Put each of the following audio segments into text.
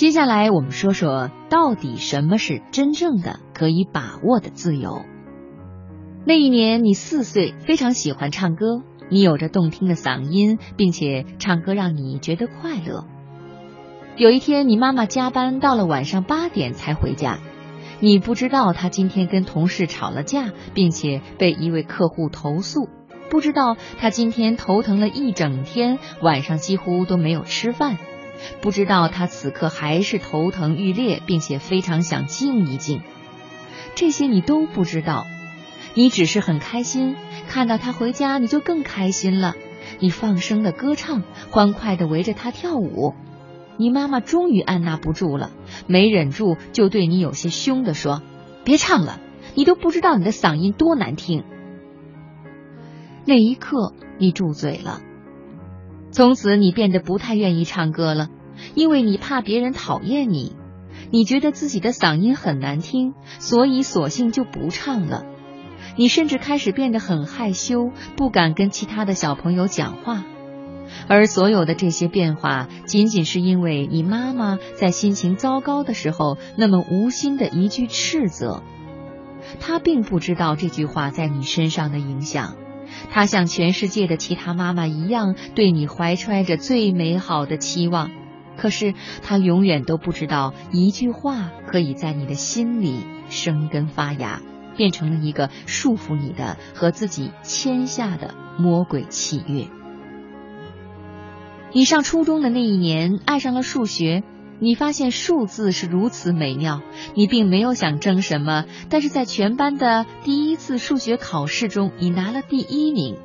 接下来我们说说，到底什么是真正的可以把握的自由？那一年你四岁，非常喜欢唱歌，你有着动听的嗓音，并且唱歌让你觉得快乐。有一天，你妈妈加班到了晚上八点才回家，你不知道她今天跟同事吵了架，并且被一位客户投诉，不知道她今天头疼了一整天，晚上几乎都没有吃饭。不知道他此刻还是头疼欲裂，并且非常想静一静。这些你都不知道，你只是很开心，看到他回家你就更开心了。你放声的歌唱，欢快的围着他跳舞。你妈妈终于按捺不住了，没忍住就对你有些凶的说：“别唱了，你都不知道你的嗓音多难听。”那一刻，你住嘴了。从此你变得不太愿意唱歌了，因为你怕别人讨厌你，你觉得自己的嗓音很难听，所以索性就不唱了。你甚至开始变得很害羞，不敢跟其他的小朋友讲话。而所有的这些变化，仅仅是因为你妈妈在心情糟糕的时候那么无心的一句斥责。她并不知道这句话在你身上的影响。他像全世界的其他妈妈一样，对你怀揣着最美好的期望，可是他永远都不知道，一句话可以在你的心里生根发芽，变成了一个束缚你的和自己签下的魔鬼契约。你上初中的那一年，爱上了数学。你发现数字是如此美妙，你并没有想争什么，但是在全班的第一次数学考试中，你拿了第一名。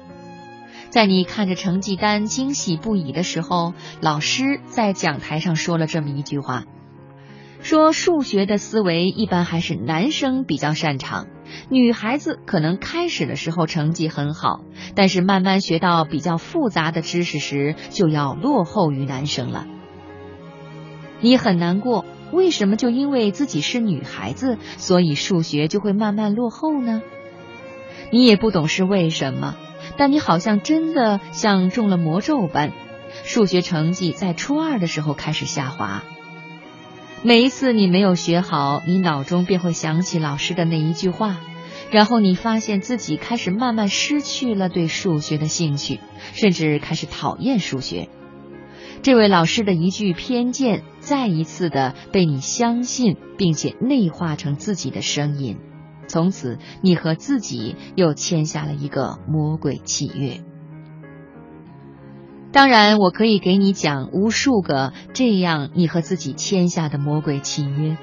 在你看着成绩单惊喜不已的时候，老师在讲台上说了这么一句话：说数学的思维一般还是男生比较擅长，女孩子可能开始的时候成绩很好，但是慢慢学到比较复杂的知识时，就要落后于男生了。你很难过，为什么就因为自己是女孩子，所以数学就会慢慢落后呢？你也不懂是为什么，但你好像真的像中了魔咒般，数学成绩在初二的时候开始下滑。每一次你没有学好，你脑中便会想起老师的那一句话，然后你发现自己开始慢慢失去了对数学的兴趣，甚至开始讨厌数学。这位老师的一句偏见，再一次的被你相信，并且内化成自己的声音。从此，你和自己又签下了一个魔鬼契约。当然，我可以给你讲无数个这样你和自己签下的魔鬼契约。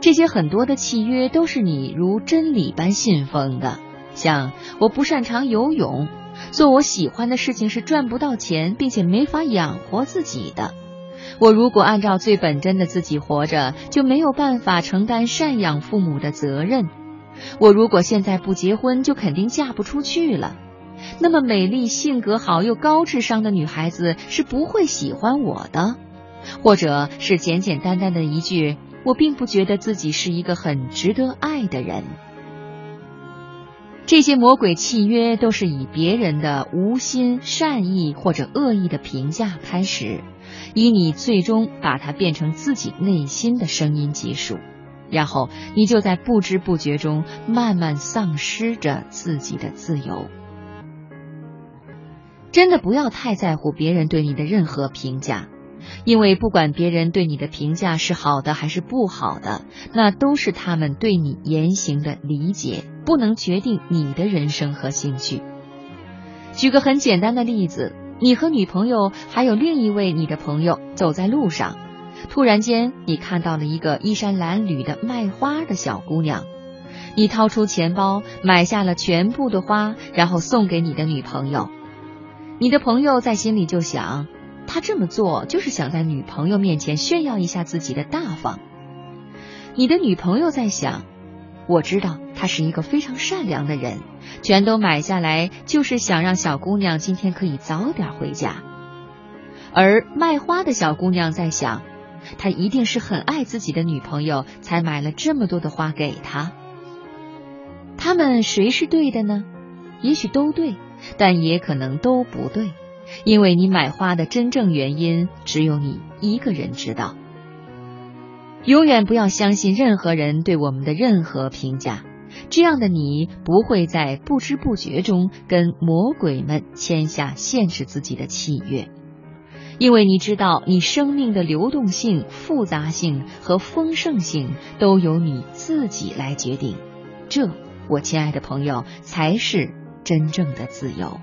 这些很多的契约都是你如真理般信奉的，像我不擅长游泳。做我喜欢的事情是赚不到钱，并且没法养活自己的。我如果按照最本真的自己活着，就没有办法承担赡养父母的责任。我如果现在不结婚，就肯定嫁不出去了。那么美丽、性格好又高智商的女孩子是不会喜欢我的，或者是简简单单的一句：“我并不觉得自己是一个很值得爱的人。”这些魔鬼契约都是以别人的无心、善意或者恶意的评价开始，以你最终把它变成自己内心的声音结束，然后你就在不知不觉中慢慢丧失着自己的自由。真的不要太在乎别人对你的任何评价。因为不管别人对你的评价是好的还是不好的，那都是他们对你言行的理解，不能决定你的人生和兴趣。举个很简单的例子，你和女朋友还有另一位你的朋友走在路上，突然间你看到了一个衣衫褴褛的卖花的小姑娘，你掏出钱包买下了全部的花，然后送给你的女朋友。你的朋友在心里就想。他这么做就是想在女朋友面前炫耀一下自己的大方。你的女朋友在想，我知道他是一个非常善良的人，全都买下来就是想让小姑娘今天可以早点回家。而卖花的小姑娘在想，他一定是很爱自己的女朋友，才买了这么多的花给她。他们谁是对的呢？也许都对，但也可能都不对。因为你买花的真正原因，只有你一个人知道。永远不要相信任何人对我们的任何评价。这样的你不会在不知不觉中跟魔鬼们签下限制自己的契约，因为你知道，你生命的流动性、复杂性和丰盛性都由你自己来决定。这，我亲爱的朋友，才是真正的自由。